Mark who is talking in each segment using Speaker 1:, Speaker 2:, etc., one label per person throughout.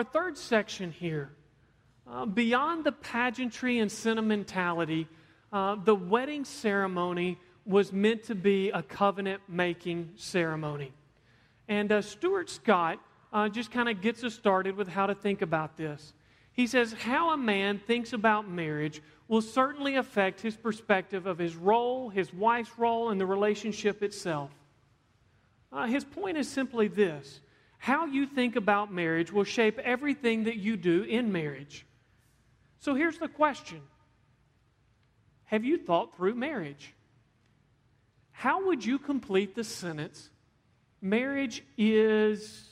Speaker 1: Our third section here, uh, beyond the pageantry and sentimentality, uh, the wedding ceremony was meant to be a covenant making ceremony. And uh, Stuart Scott uh, just kind of gets us started with how to think about this. He says, How a man thinks about marriage will certainly affect his perspective of his role, his wife's role, and the relationship itself. Uh, his point is simply this how you think about marriage will shape everything that you do in marriage. So here's the question Have you thought through marriage? How would you complete the sentence, marriage is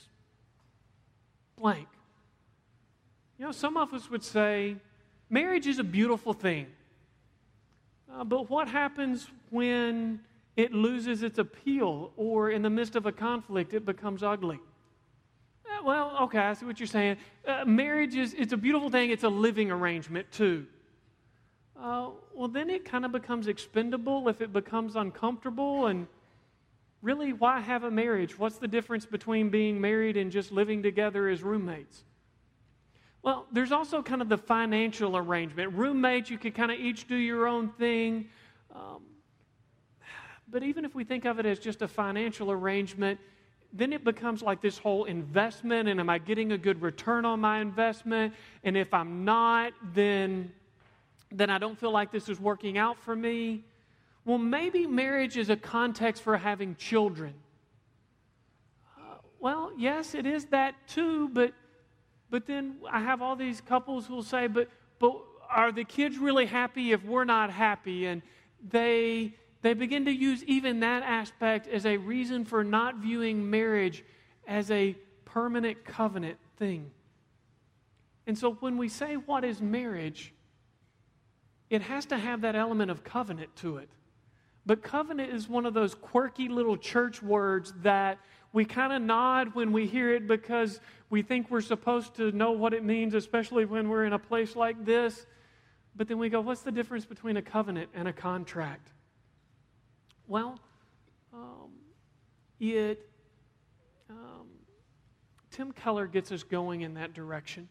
Speaker 1: blank? You know, some of us would say, marriage is a beautiful thing. Uh, but what happens when it loses its appeal or in the midst of a conflict it becomes ugly? Well, okay, I see what you're saying. Uh, marriage is it's a beautiful thing, it's a living arrangement too. Uh, well, then it kind of becomes expendable if it becomes uncomfortable. And really, why have a marriage? What's the difference between being married and just living together as roommates? Well, there's also kind of the financial arrangement. Roommates, you could kind of each do your own thing. Um, but even if we think of it as just a financial arrangement, then it becomes like this whole investment and am I getting a good return on my investment? And if I'm not, then, then I don't feel like this is working out for me. Well, maybe marriage is a context for having children. Uh, well, yes, it is that too, but, but then I have all these couples who will say, but, but are the kids really happy if we're not happy? And they they begin to use even that aspect as a reason for not viewing marriage as a permanent covenant thing. And so when we say what is marriage, it has to have that element of covenant to it. But covenant is one of those quirky little church words that we kind of nod when we hear it because we think we're supposed to know what it means, especially when we're in a place like this. But then we go, what's the difference between a covenant and a contract? Well, um, it, um, Tim Keller gets us going in that direction.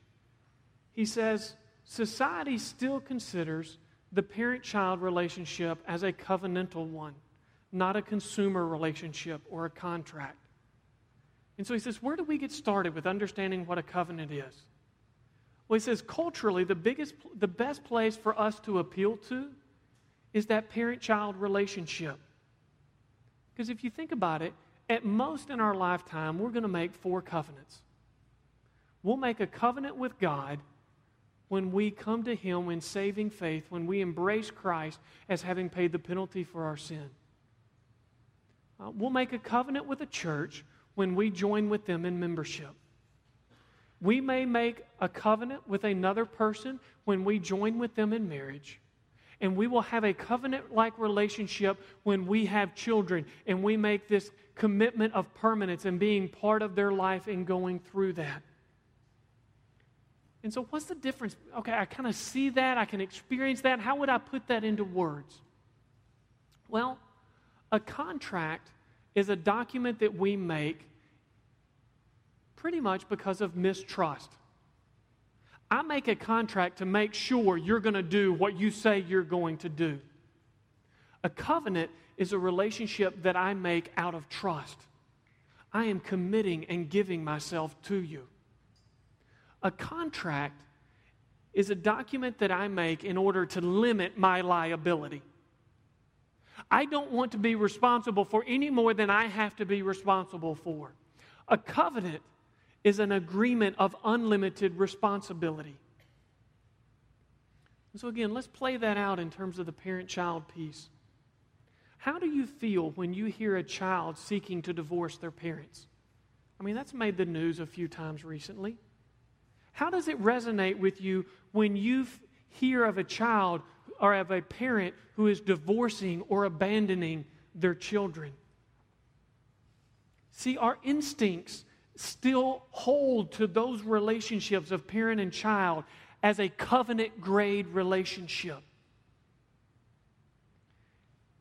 Speaker 1: He says, society still considers the parent child relationship as a covenantal one, not a consumer relationship or a contract. And so he says, where do we get started with understanding what a covenant is? Well, he says, culturally, the, biggest, the best place for us to appeal to is that parent child relationship. Because if you think about it, at most in our lifetime, we're going to make four covenants. We'll make a covenant with God when we come to Him in saving faith, when we embrace Christ as having paid the penalty for our sin. Uh, we'll make a covenant with a church when we join with them in membership. We may make a covenant with another person when we join with them in marriage. And we will have a covenant like relationship when we have children and we make this commitment of permanence and being part of their life and going through that. And so, what's the difference? Okay, I kind of see that, I can experience that. How would I put that into words? Well, a contract is a document that we make pretty much because of mistrust. I make a contract to make sure you're going to do what you say you're going to do. A covenant is a relationship that I make out of trust. I am committing and giving myself to you. A contract is a document that I make in order to limit my liability. I don't want to be responsible for any more than I have to be responsible for. A covenant is an agreement of unlimited responsibility. And so, again, let's play that out in terms of the parent child piece. How do you feel when you hear a child seeking to divorce their parents? I mean, that's made the news a few times recently. How does it resonate with you when you hear of a child or of a parent who is divorcing or abandoning their children? See, our instincts still hold to those relationships of parent and child as a covenant grade relationship.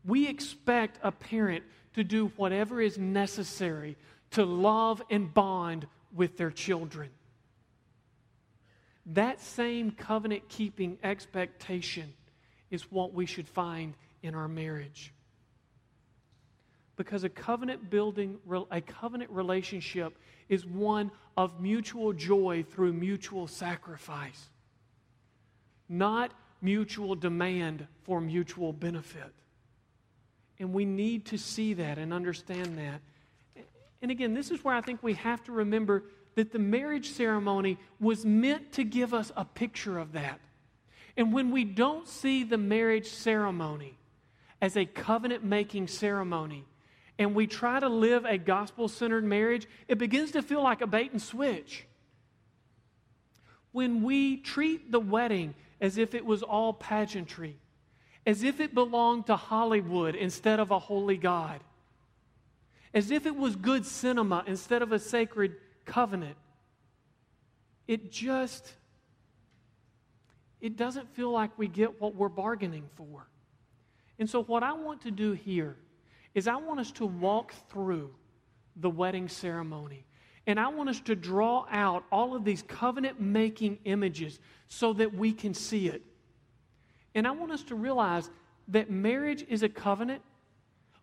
Speaker 1: We expect a parent to do whatever is necessary to love and bond with their children. That same covenant keeping expectation is what we should find in our marriage. Because a covenant building, a covenant relationship is one of mutual joy through mutual sacrifice, not mutual demand for mutual benefit. And we need to see that and understand that. And again, this is where I think we have to remember that the marriage ceremony was meant to give us a picture of that. And when we don't see the marriage ceremony as a covenant making ceremony, and we try to live a gospel centered marriage, it begins to feel like a bait and switch. When we treat the wedding as if it was all pageantry, as if it belonged to Hollywood instead of a holy God, as if it was good cinema instead of a sacred covenant, it just it doesn't feel like we get what we're bargaining for. And so what I want to do here is I want us to walk through the wedding ceremony. And I want us to draw out all of these covenant making images so that we can see it. And I want us to realize that marriage is a covenant.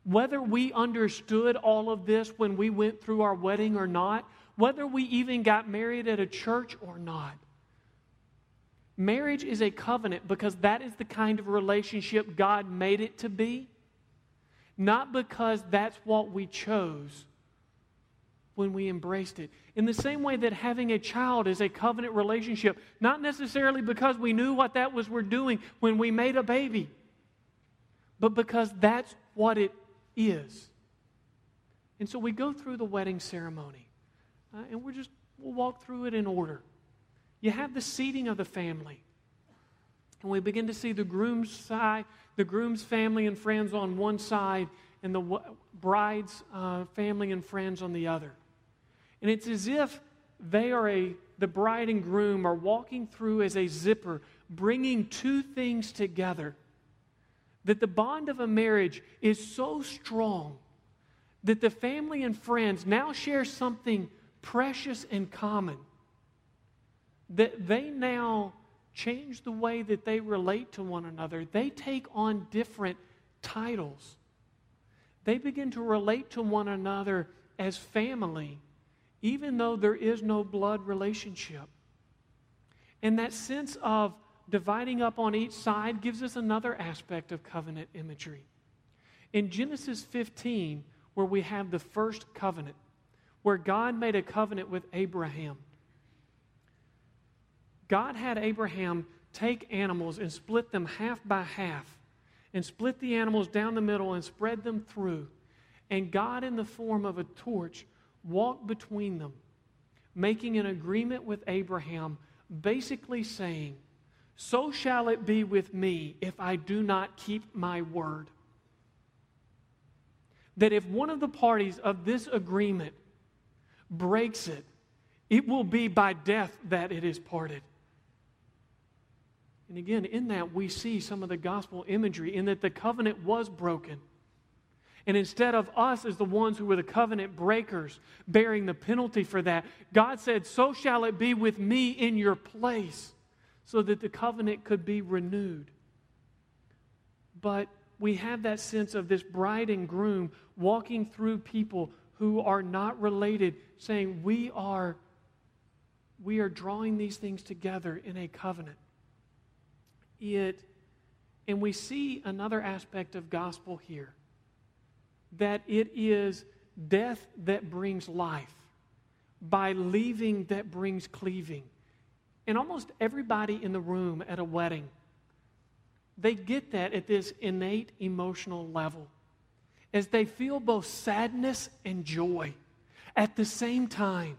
Speaker 1: Whether we understood all of this when we went through our wedding or not, whether we even got married at a church or not, marriage is a covenant because that is the kind of relationship God made it to be not because that's what we chose when we embraced it. In the same way that having a child is a covenant relationship, not necessarily because we knew what that was we're doing when we made a baby, but because that's what it is. And so we go through the wedding ceremony, uh, and we're just, we'll walk through it in order. You have the seating of the family. And we begin to see the groom's side, the groom's family and friends on one side and the bride's uh, family and friends on the other. And it's as if they are a, the bride and groom are walking through as a zipper, bringing two things together. That the bond of a marriage is so strong that the family and friends now share something precious and common. That they now change the way that they relate to one another. They take on different titles. They begin to relate to one another as family, even though there is no blood relationship. And that sense of dividing up on each side gives us another aspect of covenant imagery. In Genesis 15, where we have the first covenant, where God made a covenant with Abraham God had Abraham take animals and split them half by half, and split the animals down the middle and spread them through. And God, in the form of a torch, walked between them, making an agreement with Abraham, basically saying, So shall it be with me if I do not keep my word. That if one of the parties of this agreement breaks it, it will be by death that it is parted. And again, in that, we see some of the gospel imagery in that the covenant was broken. And instead of us as the ones who were the covenant breakers bearing the penalty for that, God said, So shall it be with me in your place, so that the covenant could be renewed. But we have that sense of this bride and groom walking through people who are not related, saying, We are, we are drawing these things together in a covenant it, and we see another aspect of gospel here that it is death that brings life, by leaving that brings cleaving. And almost everybody in the room at a wedding, they get that at this innate emotional level as they feel both sadness and joy At the same time,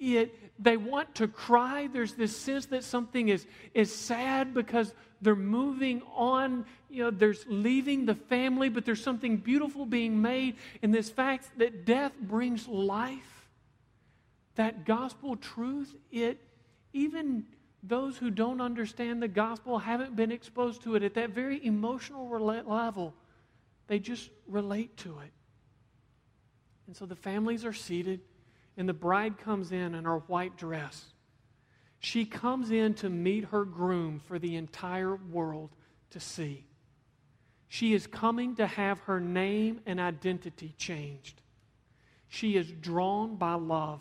Speaker 1: it, they want to cry. There's this sense that something is, is sad because they're moving on. You know, there's leaving the family, but there's something beautiful being made in this fact that death brings life. That gospel truth, it even those who don't understand the gospel haven't been exposed to it at that very emotional level. They just relate to it. And so the families are seated, and the bride comes in in her white dress. She comes in to meet her groom for the entire world to see. She is coming to have her name and identity changed. She is drawn by love.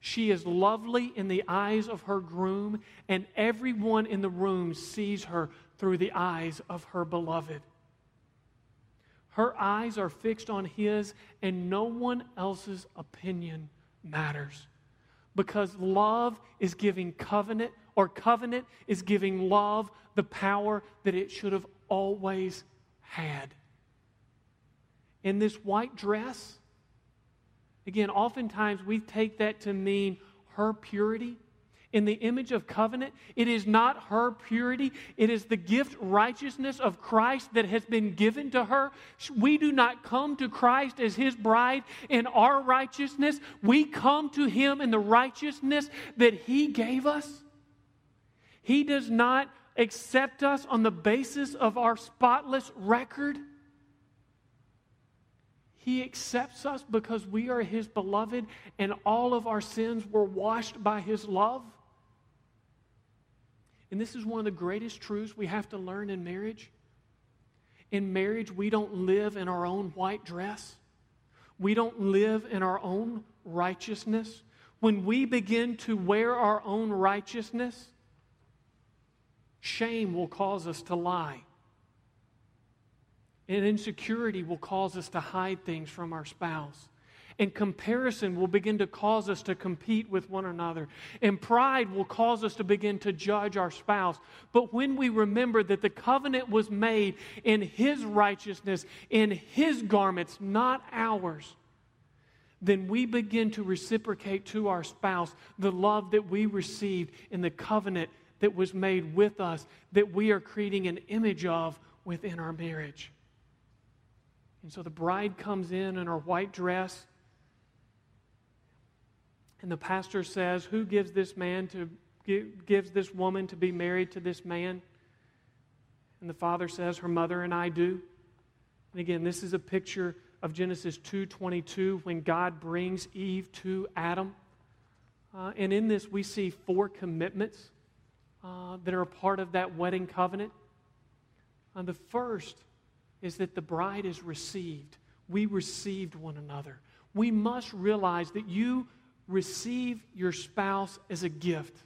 Speaker 1: She is lovely in the eyes of her groom, and everyone in the room sees her through the eyes of her beloved. Her eyes are fixed on his, and no one else's opinion matters. Because love is giving covenant, or covenant is giving love the power that it should have always had. In this white dress, Again, oftentimes we take that to mean her purity. In the image of covenant, it is not her purity, it is the gift righteousness of Christ that has been given to her. We do not come to Christ as his bride in our righteousness, we come to him in the righteousness that he gave us. He does not accept us on the basis of our spotless record. He accepts us because we are His beloved and all of our sins were washed by His love. And this is one of the greatest truths we have to learn in marriage. In marriage, we don't live in our own white dress. We don't live in our own righteousness. When we begin to wear our own righteousness, shame will cause us to lie. And insecurity will cause us to hide things from our spouse. And comparison will begin to cause us to compete with one another. And pride will cause us to begin to judge our spouse. But when we remember that the covenant was made in His righteousness, in His garments, not ours, then we begin to reciprocate to our spouse the love that we received in the covenant that was made with us, that we are creating an image of within our marriage. And so the bride comes in in her white dress. And the pastor says, Who gives this man to gives this woman to be married to this man? And the father says, Her mother and I do. And again, this is a picture of Genesis 2:22 when God brings Eve to Adam. Uh, and in this, we see four commitments uh, that are a part of that wedding covenant. Uh, the first is that the bride is received. We received one another. We must realize that you receive your spouse as a gift.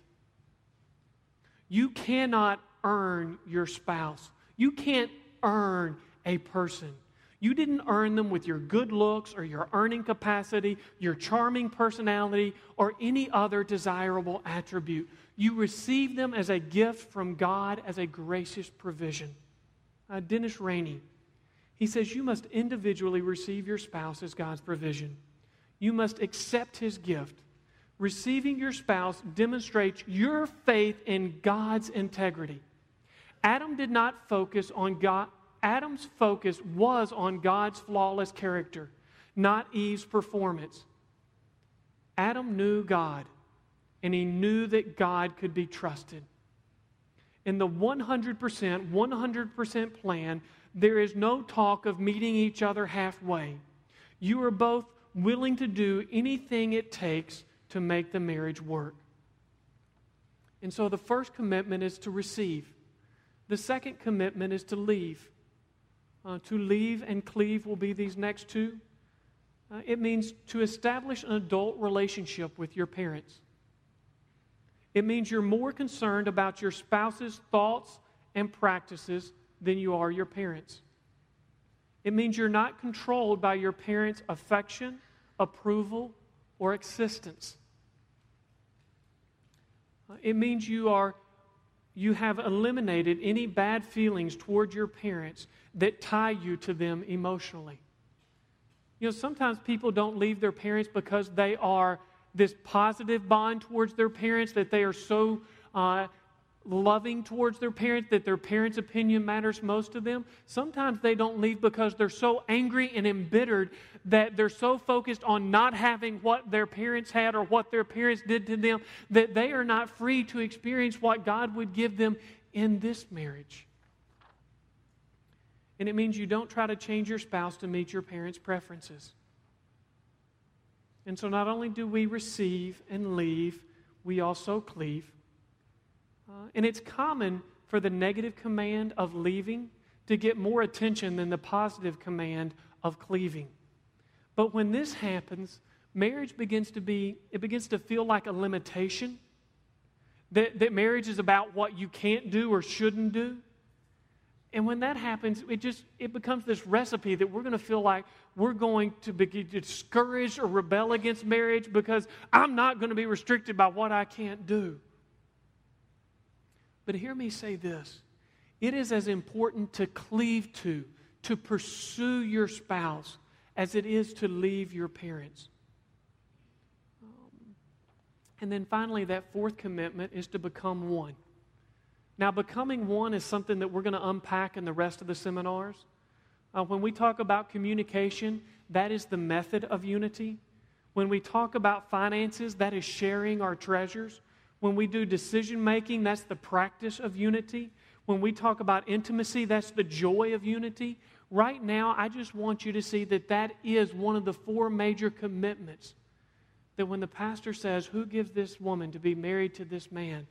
Speaker 1: You cannot earn your spouse. You can't earn a person. You didn't earn them with your good looks or your earning capacity, your charming personality, or any other desirable attribute. You receive them as a gift from God as a gracious provision. Uh, Dennis Rainey he says you must individually receive your spouse as God's provision. You must accept his gift. Receiving your spouse demonstrates your faith in God's integrity. Adam did not focus on God. Adam's focus was on God's flawless character, not Eve's performance. Adam knew God, and he knew that God could be trusted. In the 100%, 100% plan, there is no talk of meeting each other halfway. You are both willing to do anything it takes to make the marriage work. And so the first commitment is to receive. The second commitment is to leave. Uh, to leave and cleave will be these next two. Uh, it means to establish an adult relationship with your parents. It means you're more concerned about your spouse's thoughts and practices than you are your parents. It means you're not controlled by your parents' affection, approval, or existence. It means you are you have eliminated any bad feelings toward your parents that tie you to them emotionally. You know, sometimes people don't leave their parents because they are this positive bond towards their parents, that they are so uh, loving towards their parents, that their parents' opinion matters most to them. Sometimes they don't leave because they're so angry and embittered that they're so focused on not having what their parents had or what their parents did to them that they are not free to experience what God would give them in this marriage. And it means you don't try to change your spouse to meet your parents' preferences. And so not only do we receive and leave, we also cleave. Uh, and it's common for the negative command of leaving to get more attention than the positive command of cleaving. But when this happens, marriage begins to be, it begins to feel like a limitation. That, that marriage is about what you can't do or shouldn't do. And when that happens, it just it becomes this recipe that we're going to feel like we're going to be discouraged or rebel against marriage because I'm not going to be restricted by what I can't do. But hear me say this it is as important to cleave to, to pursue your spouse, as it is to leave your parents. And then finally, that fourth commitment is to become one. Now, becoming one is something that we're going to unpack in the rest of the seminars. Uh, when we talk about communication, that is the method of unity. When we talk about finances, that is sharing our treasures. When we do decision making, that's the practice of unity. When we talk about intimacy, that's the joy of unity. Right now, I just want you to see that that is one of the four major commitments. That when the pastor says, Who gives this woman to be married to this man?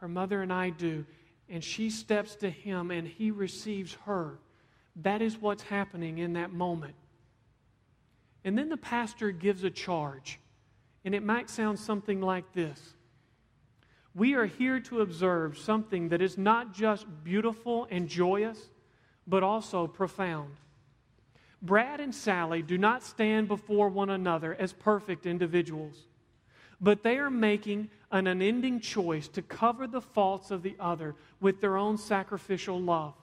Speaker 1: Her mother and I do. And she steps to him and he receives her. That is what's happening in that moment. And then the pastor gives a charge. And it might sound something like this we are here to observe something that is not just beautiful and joyous, but also profound. Brad and Sally do not stand before one another as perfect individuals, but they are making an unending choice to cover the faults of the other with their own sacrificial love.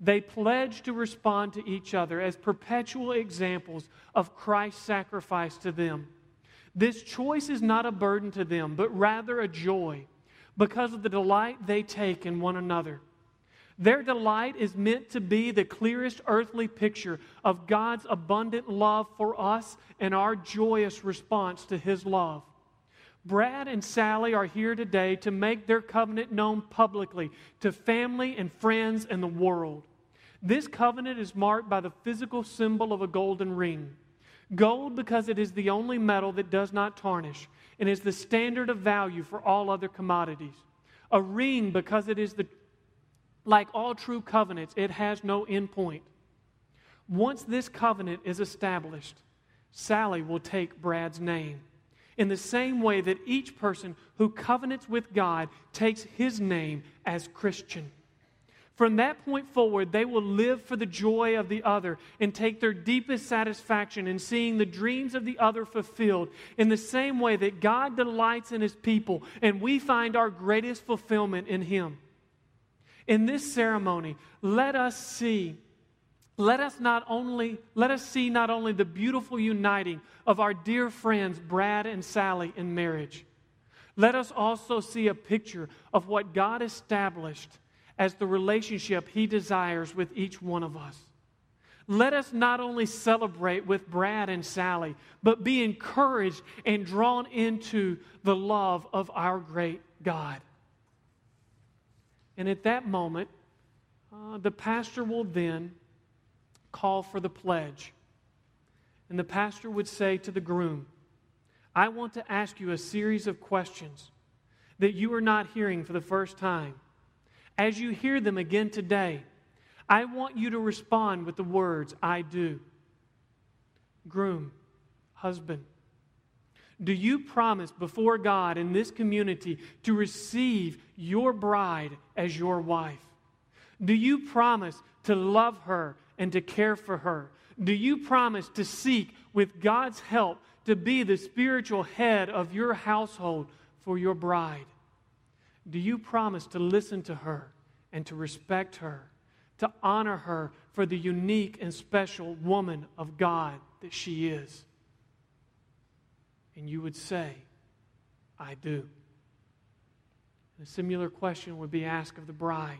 Speaker 1: They pledge to respond to each other as perpetual examples of Christ's sacrifice to them. This choice is not a burden to them, but rather a joy because of the delight they take in one another. Their delight is meant to be the clearest earthly picture of God's abundant love for us and our joyous response to His love. Brad and Sally are here today to make their covenant known publicly to family and friends and the world. This covenant is marked by the physical symbol of a golden ring. Gold, because it is the only metal that does not tarnish and is the standard of value for all other commodities. A ring, because it is the, like all true covenants, it has no end point. Once this covenant is established, Sally will take Brad's name. In the same way that each person who covenants with God takes his name as Christian. From that point forward, they will live for the joy of the other and take their deepest satisfaction in seeing the dreams of the other fulfilled in the same way that God delights in his people and we find our greatest fulfillment in him. In this ceremony, let us see let us not only let us see not only the beautiful uniting of our dear friends Brad and Sally in marriage. Let us also see a picture of what God established as the relationship He desires with each one of us. Let us not only celebrate with Brad and Sally, but be encouraged and drawn into the love of our great God. And at that moment, uh, the pastor will then call for the pledge. And the pastor would say to the groom, I want to ask you a series of questions that you are not hearing for the first time as you hear them again today, I want you to respond with the words, I do. Groom, husband, do you promise before God in this community to receive your bride as your wife? Do you promise to love her and to care for her? Do you promise to seek, with God's help, to be the spiritual head of your household for your bride? Do you promise to listen to her and to respect her, to honor her for the unique and special woman of God that she is? And you would say, I do. And a similar question would be asked of the bride.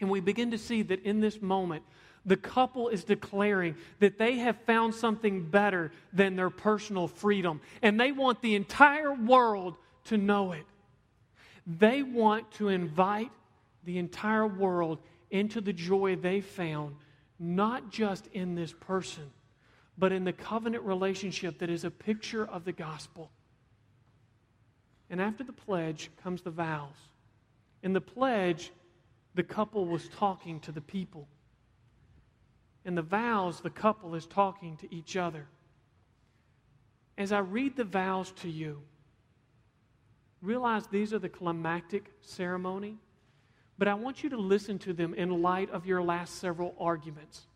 Speaker 1: And we begin to see that in this moment, the couple is declaring that they have found something better than their personal freedom. And they want the entire world to know it. They want to invite the entire world into the joy they found, not just in this person, but in the covenant relationship that is a picture of the gospel. And after the pledge comes the vows. In the pledge, the couple was talking to the people. In the vows, the couple is talking to each other. As I read the vows to you, realize these are the climactic ceremony, but I want you to listen to them in light of your last several arguments.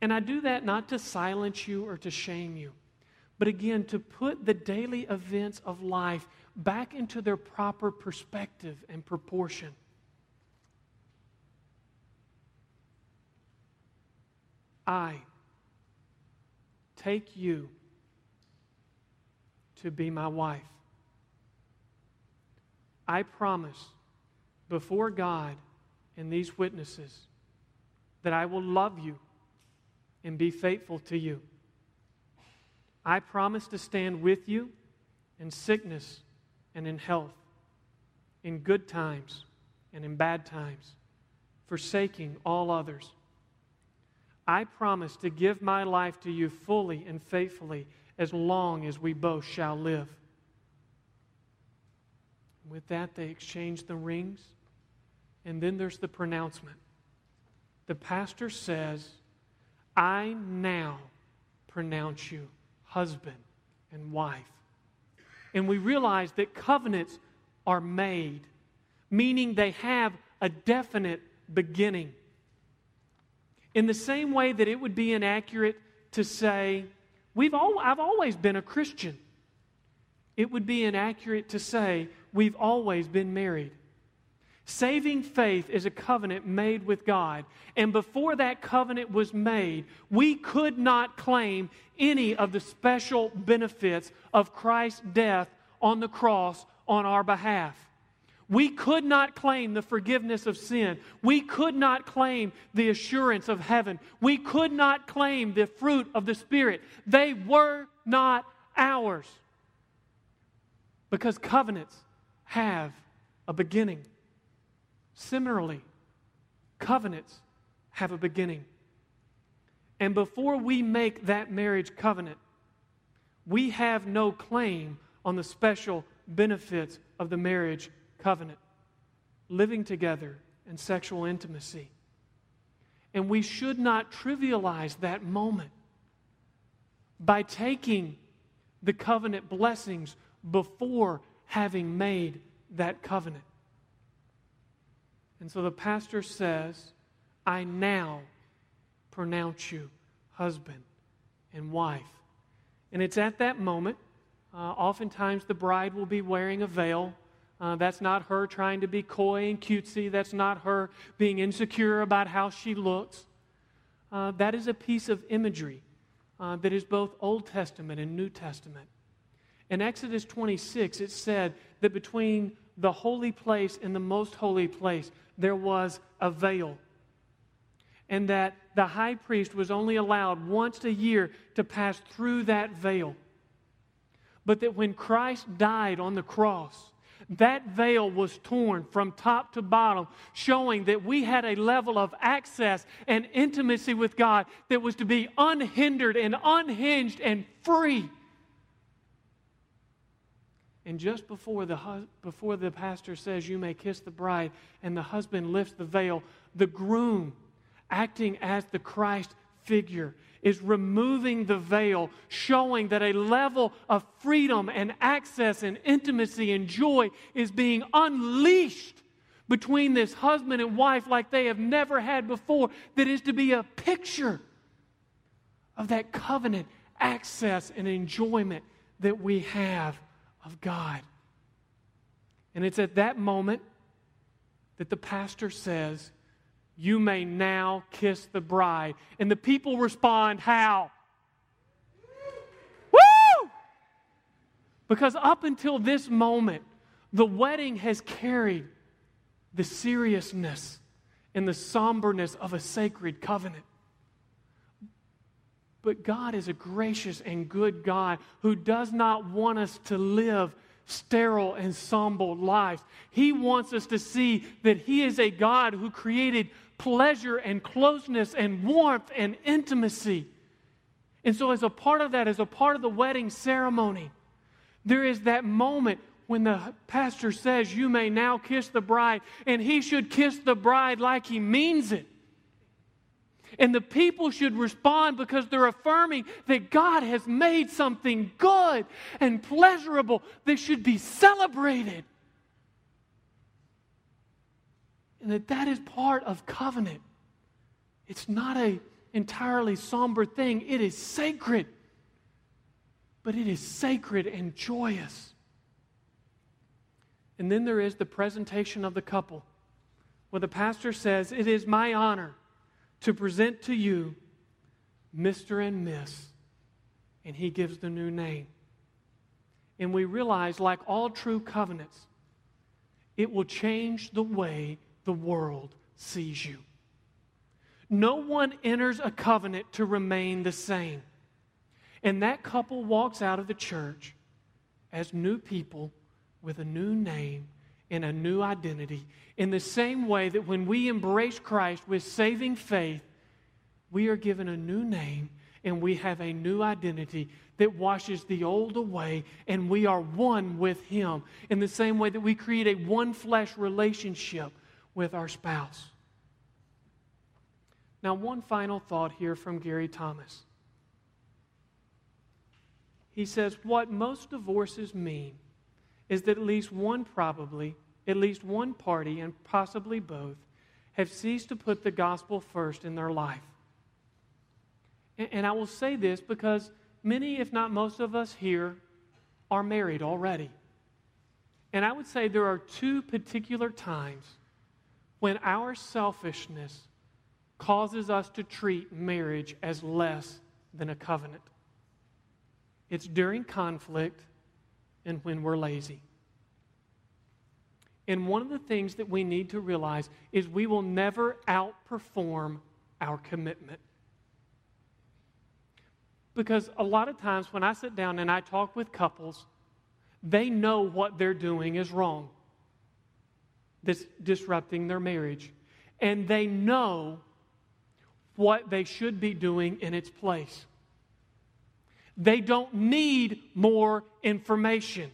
Speaker 1: And I do that not to silence you or to shame you, but again, to put the daily events of life back into their proper perspective and proportion. I take you to be my wife. I promise before God and these witnesses that I will love you and be faithful to you. I promise to stand with you in sickness and in health, in good times and in bad times, forsaking all others. I promise to give my life to you fully and faithfully as long as we both shall live. With that, they exchange the rings, and then there's the pronouncement. The pastor says, I now pronounce you husband and wife. And we realize that covenants are made, meaning they have a definite beginning. In the same way that it would be inaccurate to say, We've all, I've always been a Christian, it would be inaccurate to say, We've always been married. Saving faith is a covenant made with God. And before that covenant was made, we could not claim any of the special benefits of Christ's death on the cross on our behalf. We could not claim the forgiveness of sin. We could not claim the assurance of heaven. We could not claim the fruit of the Spirit. They were not ours. Because covenants have a beginning. Similarly, covenants have a beginning. And before we make that marriage covenant, we have no claim on the special benefits of the marriage covenant living together and sexual intimacy. And we should not trivialize that moment by taking the covenant blessings before having made that covenant. And so the pastor says, I now pronounce you husband and wife. And it's at that moment, uh, oftentimes the bride will be wearing a veil. Uh, that's not her trying to be coy and cutesy. That's not her being insecure about how she looks. Uh, that is a piece of imagery uh, that is both Old Testament and New Testament. In Exodus 26, it said that between the holy place and the most holy place, there was a veil. And that the high priest was only allowed once a year to pass through that veil. But that when Christ died on the cross, that veil was torn from top to bottom, showing that we had a level of access and intimacy with God that was to be unhindered and unhinged and free. And just before the, before the pastor says, You may kiss the bride, and the husband lifts the veil, the groom, acting as the Christ figure, is removing the veil, showing that a level of freedom and access and intimacy and joy is being unleashed between this husband and wife like they have never had before, that is to be a picture of that covenant access and enjoyment that we have of God. And it's at that moment that the pastor says, You may now kiss the bride. And the people respond, How? Woo! Because up until this moment, the wedding has carried the seriousness and the somberness of a sacred covenant. But God is a gracious and good God who does not want us to live sterile and somber lives. He wants us to see that He is a God who created pleasure and closeness and warmth and intimacy. And so, as a part of that, as a part of the wedding ceremony, there is that moment when the pastor says, You may now kiss the bride, and he should kiss the bride like he means it. And the people should respond because they're affirming that God has made something good and pleasurable that should be celebrated. And that that is part of covenant. It's not a entirely somber thing. It is sacred. But it is sacred and joyous. And then there is the presentation of the couple, where the pastor says, It is my honor to present to you Mr. and Miss. And he gives the new name. And we realize, like all true covenants, it will change the way the world sees you. No one enters a covenant to remain the same. And that couple walks out of the church as new people with a new name and a new identity. In the same way that when we embrace Christ with saving faith, we are given a new name and we have a new identity that washes the old away and we are one with Him. In the same way that we create a one flesh relationship with our spouse. Now, one final thought here from Gary Thomas. He says, What most divorces mean is that at least one, probably, at least one party, and possibly both, have ceased to put the gospel first in their life. And, and I will say this because many, if not most of us here, are married already. And I would say there are two particular times when our selfishness causes us to treat marriage as less than a covenant. It's during conflict and when we're lazy. And one of the things that we need to realize is we will never outperform our commitment. Because a lot of times when I sit down and I talk with couples, they know what they're doing is wrong, that's disrupting their marriage. And they know what they should be doing in its place. They don't need more information.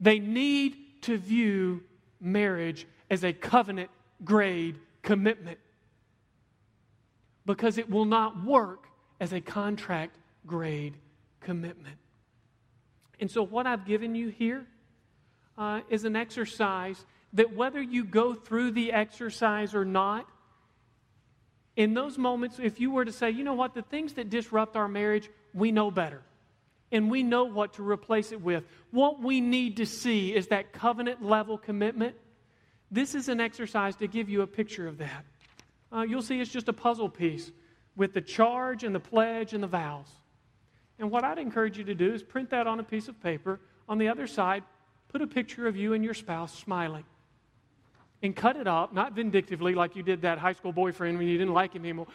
Speaker 1: They need to view marriage as a covenant grade commitment because it will not work as a contract grade commitment. And so, what I've given you here uh, is an exercise that whether you go through the exercise or not, in those moments, if you were to say, you know what, the things that disrupt our marriage, we know better. And we know what to replace it with. What we need to see is that covenant level commitment. This is an exercise to give you a picture of that. Uh, you'll see it's just a puzzle piece with the charge and the pledge and the vows. And what I'd encourage you to do is print that on a piece of paper. On the other side, put a picture of you and your spouse smiling and cut it up, not vindictively like you did that high school boyfriend when you didn't like him anymore.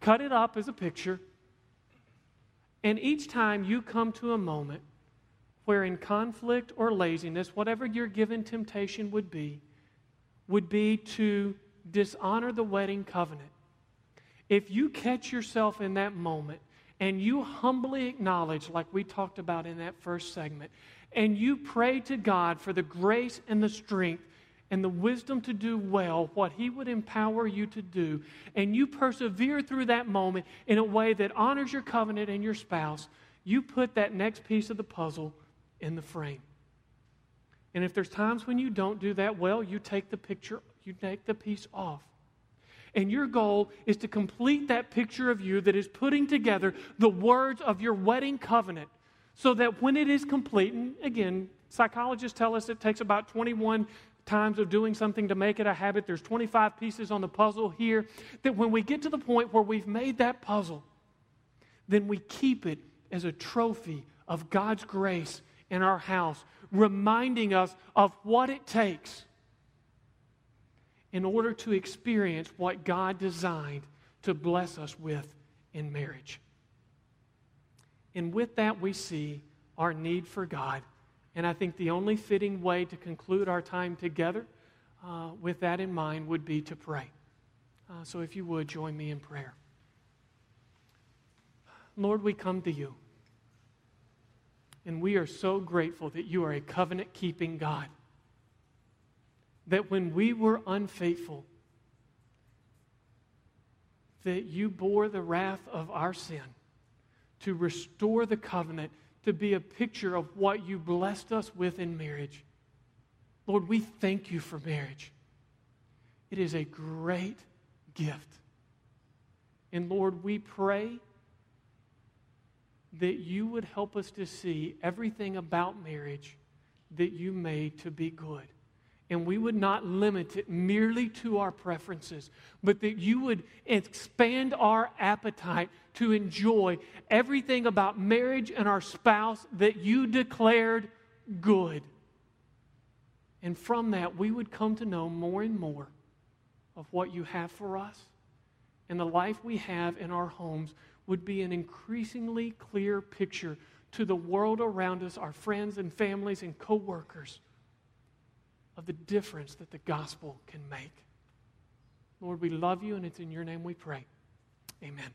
Speaker 1: Cut it up as a picture. And each time you come to a moment where, in conflict or laziness, whatever your given temptation would be, would be to dishonor the wedding covenant. If you catch yourself in that moment and you humbly acknowledge, like we talked about in that first segment, and you pray to God for the grace and the strength and the wisdom to do well what He would empower you to do, and you persevere through that moment in a way that honors your covenant and your spouse, you put that next piece of the puzzle in the frame. And if there's times when you don't do that well, you take the picture, you take the piece off. And your goal is to complete that picture of you that is putting together the words of your wedding covenant so that when it is complete, and again, psychologists tell us it takes about 21 times of doing something to make it a habit. There's 25 pieces on the puzzle here. That when we get to the point where we've made that puzzle, then we keep it as a trophy of God's grace in our house, reminding us of what it takes in order to experience what God designed to bless us with in marriage. And with that, we see our need for God. And I think the only fitting way to conclude our time together uh, with that in mind would be to pray. Uh, so if you would, join me in prayer. Lord, we come to you. And we are so grateful that you are a covenant keeping God. That when we were unfaithful, that you bore the wrath of our sin to restore the covenant, to be a picture of what you blessed us with in marriage. Lord, we thank you for marriage. It is a great gift. And Lord, we pray that you would help us to see everything about marriage that you made to be good and we would not limit it merely to our preferences, but that you would expand our appetite to enjoy everything about marriage and our spouse that you declared good. And from that, we would come to know more and more of what you have for us. And the life we have in our homes would be an increasingly clear picture to the world around us, our friends and families and coworkers of the difference that the gospel can make. Lord, we love you, and it's in your name we pray. Amen.